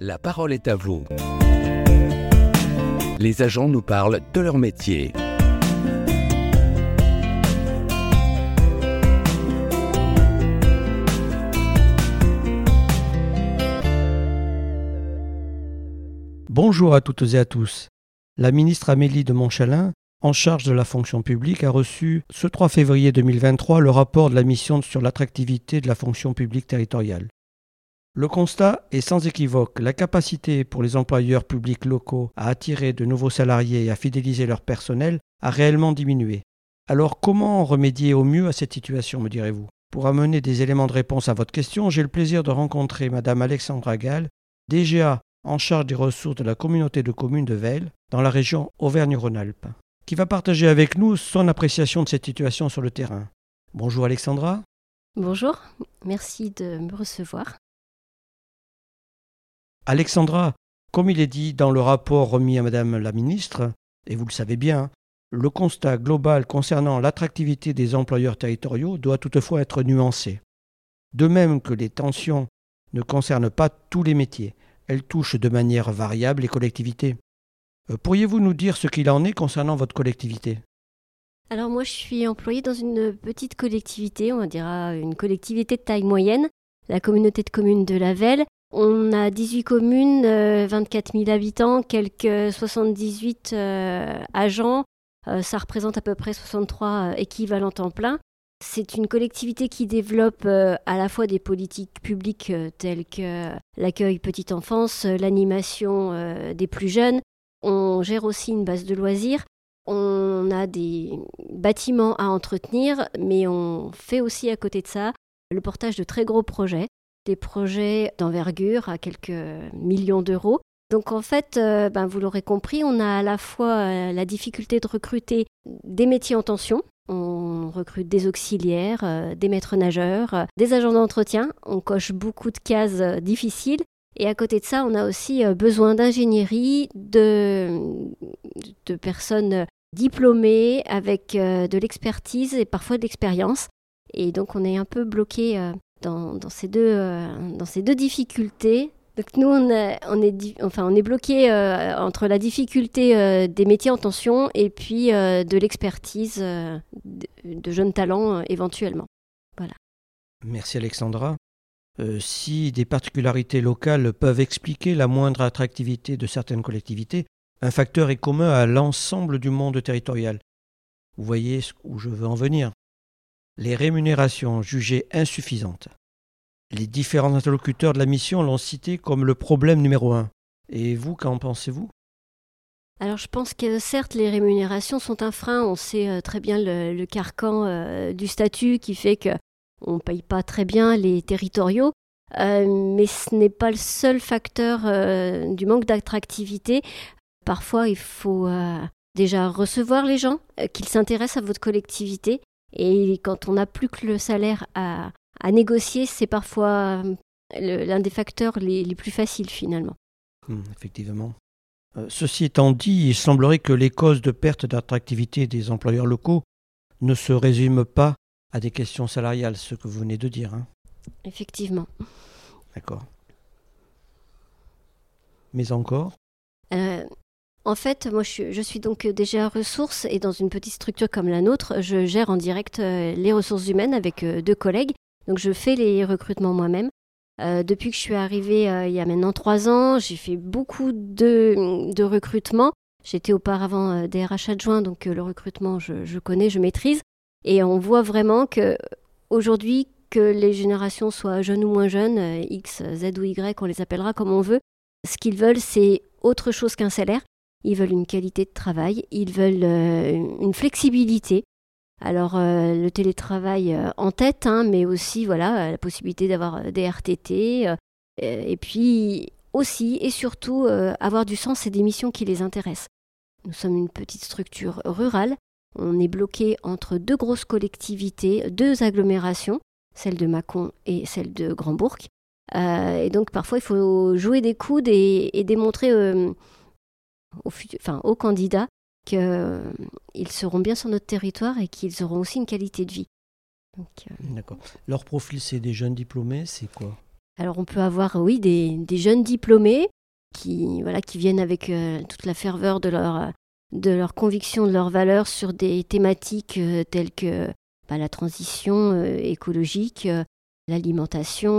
La parole est à vous. Les agents nous parlent de leur métier. Bonjour à toutes et à tous. La ministre Amélie de Montchalin, en charge de la fonction publique, a reçu ce 3 février 2023 le rapport de la mission sur l'attractivité de la fonction publique territoriale. Le constat est sans équivoque. La capacité pour les employeurs publics locaux à attirer de nouveaux salariés et à fidéliser leur personnel a réellement diminué. Alors comment remédier au mieux à cette situation, me direz-vous? Pour amener des éléments de réponse à votre question, j'ai le plaisir de rencontrer Madame Alexandra Gall, DGA en charge des ressources de la communauté de communes de Veil, dans la région Auvergne-Rhône-Alpes, qui va partager avec nous son appréciation de cette situation sur le terrain. Bonjour Alexandra. Bonjour, merci de me recevoir. Alexandra, comme il est dit dans le rapport remis à Madame la ministre, et vous le savez bien, le constat global concernant l'attractivité des employeurs territoriaux doit toutefois être nuancé. De même que les tensions ne concernent pas tous les métiers, elles touchent de manière variable les collectivités. Euh, pourriez-vous nous dire ce qu'il en est concernant votre collectivité? Alors moi je suis employée dans une petite collectivité, on dira une collectivité de taille moyenne, la communauté de communes de la Velle, on a 18 communes, 24 euh, 000 habitants, quelques 78 euh, agents. Euh, ça représente à peu près 63 équivalents temps plein. C'est une collectivité qui développe à la fois des politiques publiques telles que l'accueil petite enfance, l'animation des plus jeunes. On gère aussi une base de loisirs. On a des bâtiments à entretenir, mais on fait aussi à côté de ça le portage de très gros projets des projets d'envergure à quelques millions d'euros. Donc en fait, euh, ben, vous l'aurez compris, on a à la fois euh, la difficulté de recruter des métiers en tension. On recrute des auxiliaires, euh, des maîtres nageurs, des agents d'entretien. On coche beaucoup de cases difficiles. Et à côté de ça, on a aussi besoin d'ingénierie, de, de personnes diplômées avec de l'expertise et parfois de l'expérience. Et donc on est un peu bloqué dans, ces, deux, euh, dans ces deux difficultés. Donc nous, on, est, enfin, on est bloqué euh, entre la difficulté euh, des métiers en tension et puis de l'expertise de, de, jeunes talents éventuellement. Voilà. Merci Alexandra. si des particularités locales peuvent expliquer la moindre attractivité de certaines collectivités, un facteur est commun à l'ensemble du monde territorial. Vous voyez où je veux en venir les rémunérations jugées insuffisantes. Les différents interlocuteurs de la mission l'ont cité comme le problème numéro un. Et vous, qu'en pensez-vous? Alors je pense que certes les rémunérations sont un frein, on sait euh, très bien le, carcan euh, du statut qui fait que on paye pas très bien les territoriaux, euh, mais ce n'est pas le seul facteur du manque d'attractivité. Parfois il faut déjà recevoir les gens, qu'ils s'intéressent à votre collectivité et quand on n'a plus que le salaire à, négocier, c'est parfois euh, l'un des facteurs les, plus faciles finalement. Hmm, effectivement. Euh, ceci étant dit, il semblerait que les causes de perte d'attractivité des employeurs locaux ne se résument pas à des questions salariales, ce que vous venez de dire. Hein. Effectivement. D'accord. Mais encore? Euh, en fait, moi, je suis, donc déjà ressources et dans une petite structure comme la nôtre, je gère en direct euh, les ressources humaines avec euh, deux collègues. Donc, je fais les recrutements moi-même. Euh, depuis que je suis arrivée il y a maintenant trois ans, j'ai fait beaucoup de, recrutements. J'étais auparavant DRH adjoint, donc le recrutement, je, je, connais, je maîtrise. Et on voit vraiment que aujourd'hui, que les générations soient jeunes ou moins jeunes, X, Z ou Y, on les appellera comme on veut, ce qu'ils veulent, c'est autre chose qu'un salaire. Ils veulent une qualité de travail, ils veulent euh, une flexibilité. Alors euh, le télétravail euh, en tête, hein, mais aussi voilà la possibilité d'avoir des RTT, et puis aussi et surtout avoir du sens et des missions qui les intéressent. Nous sommes une petite structure rurale, on est bloqué entre deux grosses collectivités, deux agglomérations, celle de Mâcon et celle de Grand-Bourg. et donc parfois il faut jouer des coudes et démontrer aux, enfin, aux candidats qu'ils euh, seront bien sur notre territoire et qu'ils auront aussi une qualité de vie. Euh, D'accord. Leur profil, c'est des jeunes diplômés, c'est quoi? Alors on peut avoir, oui, des, jeunes diplômés qui, voilà, qui viennent avec euh, toute la ferveur de leur, de leur conviction, de leurs valeurs sur des thématiques euh, telles que bah, la transition euh, écologique, l'alimentation.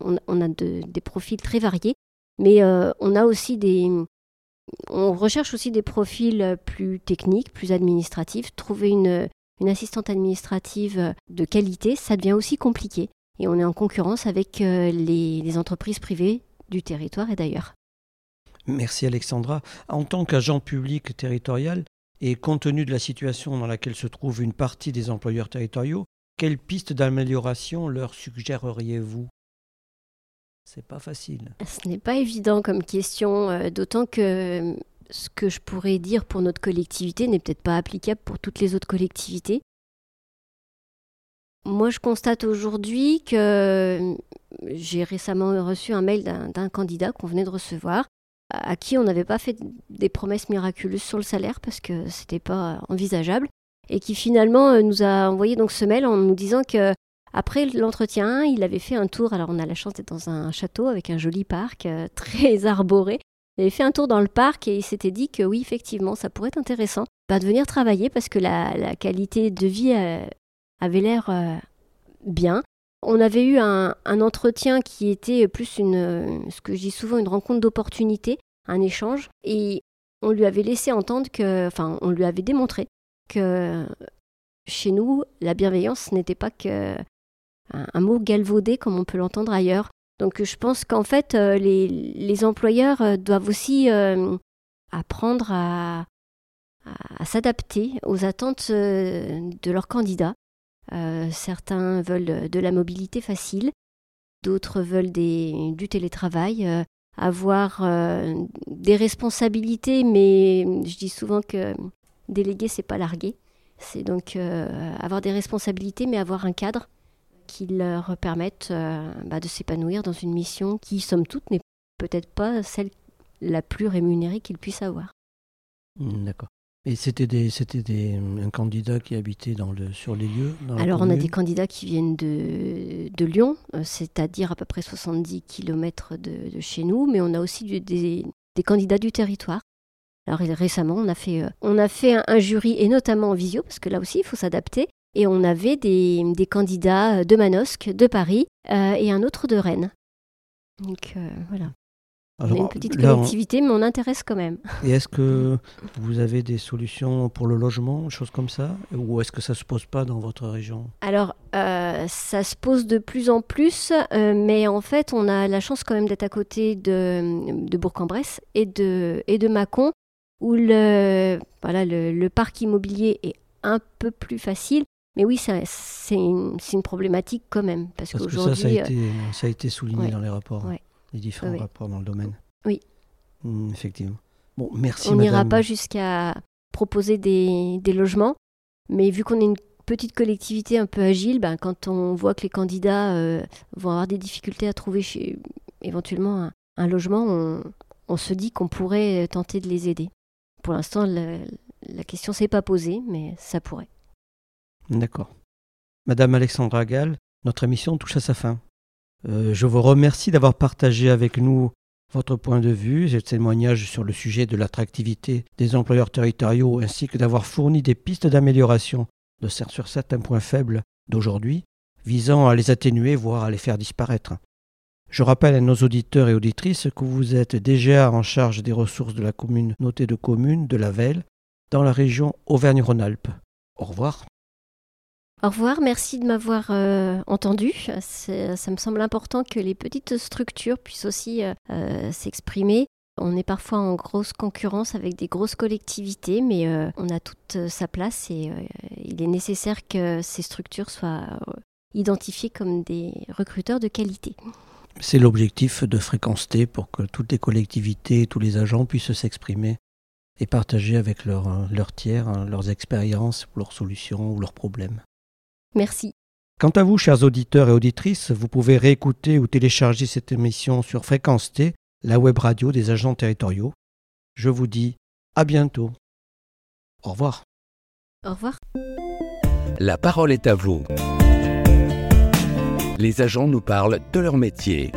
On, a des profils très variés, mais on a aussi des... On recherche aussi des profils plus techniques, plus administratifs. Trouver une, assistante administrative de qualité, ça devient aussi compliqué. Et on est en concurrence avec euh, les, entreprises privées du territoire et d'ailleurs. Merci Alexandra. En tant qu'agent public territorial, et compte tenu de la situation dans laquelle se trouve une partie des employeurs territoriaux, quelles pistes d'amélioration leur suggéreriez-vous? C'est pas facile. Ce n'est pas évident comme question, euh, d'autant que ce que je pourrais dire pour notre collectivité n'est peut-être pas applicable pour toutes les autres collectivités. Moi, je constate aujourd'hui que euh, j'ai récemment reçu un mail d'un candidat qu'on venait de recevoir, à qui on n'avait pas fait des promesses miraculeuses sur le salaire parce que c'était pas envisageable, et qui finalement euh, nous a envoyé donc ce mail en nous disant que après l'entretien, il avait fait un tour. Alors, on a la chance d'être dans un château avec un joli parc euh, très arboré. Il avait fait un tour dans le parc et il s'était dit que oui, effectivement, ça pourrait être intéressant bah, de venir travailler parce que la, qualité de vie avait l'air euh, bien. On avait eu un, entretien qui était plus une, ce que je dis souvent, une rencontre d'opportunité, un échange, et on lui avait laissé entendre que, enfin, on lui avait démontré que chez nous, la bienveillance n'était pas que un, mot galvaudé comme on peut l'entendre ailleurs. Donc je pense qu'en fait, euh, les, employeurs euh, doivent aussi apprendre à s'adapter aux attentes de leurs candidats euh, certains veulent de la mobilité facile, d'autres veulent du télétravail, euh, avoir euh, des responsabilités, mais je dis souvent que déléguer, c'est pas larguer. C'est donc avoir des responsabilités, mais avoir un cadre qui leur permette bah, de s'épanouir dans une mission qui, somme toute, n'est peut-être pas celle la plus rémunérée qu'ils puissent avoir. D'accord. Et c'était des, c'était des, un candidat qui habitait dans le, sur les lieux Alors, on a des candidats qui viennent de, de Lyon, euh, c'est-à-dire à peu près 70 km de, de, chez nous, mais on a aussi des, des, candidats du territoire. Alors, récemment, on a fait, euh, on a fait un, jury, et notamment en visio, parce que là aussi, il faut s'adapter. Et on avait des, des candidats de Manosque, de Paris, euh, et un autre de Rennes. Donc, voilà on est une petite collectivité, mais on intéresse quand même. Et est-ce que vous avez des solutions pour le logement, choses comme ça? Ou est-ce que ça ne se pose pas dans votre région? Alors, euh, ça se pose de plus en plus, euh, mais en fait, on a la chance quand même d'être à côté de, de Bourg-en-Bresse et de, et de Mâcon, où le, voilà, le, parc immobilier est un peu plus facile. Mais oui, c'est une, une, problématique quand même. Parce, parce que ça, ça a, euh, été, ça a été souligné dans les rapports les différents rapports dans le domaine. Oui. Mmh, effectivement. Bon, merci. On n'ira pas jusqu'à proposer des, des, logements, mais vu qu'on est une petite collectivité un peu agile, ben, quand on voit que les candidats euh, vont avoir des difficultés à trouver chez, éventuellement un, logement, on, on, se dit qu'on pourrait tenter de les aider. Pour l'instant, la, la question s'est pas posée, mais ça pourrait. D'accord. Madame Alexandra Gall, notre émission touche à sa fin. Euh, je vous remercie d'avoir partagé avec nous votre point de vue et témoignage sur le sujet de l'attractivité des employeurs territoriaux ainsi que d'avoir fourni des pistes d'amélioration de sur certains points faibles d'aujourd'hui visant à les atténuer voire à les faire disparaître. Je rappelle à nos auditeurs et auditrices que vous êtes déjà en charge des ressources de la commune notée de communes de la Velle dans la région Auvergne-Rhône-Alpes. Au revoir. Au revoir, merci de m'avoir euh, entendu. Ça me semble important que les petites structures puissent aussi euh, euh, s'exprimer. On est parfois en grosse concurrence avec des grosses collectivités, mais on a toute sa place et il est nécessaire que ces structures soient identifiées comme des recruteurs de qualité. C'est l'objectif de Fréquence pour que toutes les collectivités, tous les agents puissent s'exprimer et partager avec leurs tiers hein, leurs expériences, leurs solutions ou leurs problèmes. Merci. Quant à vous, chers auditeurs et auditrices, vous pouvez réécouter ou télécharger cette émission sur Fréquence T, la web radio des agents territoriaux. Je vous dis à bientôt. Au revoir. Au revoir. La parole est à vous. Les agents nous parlent de leur métier.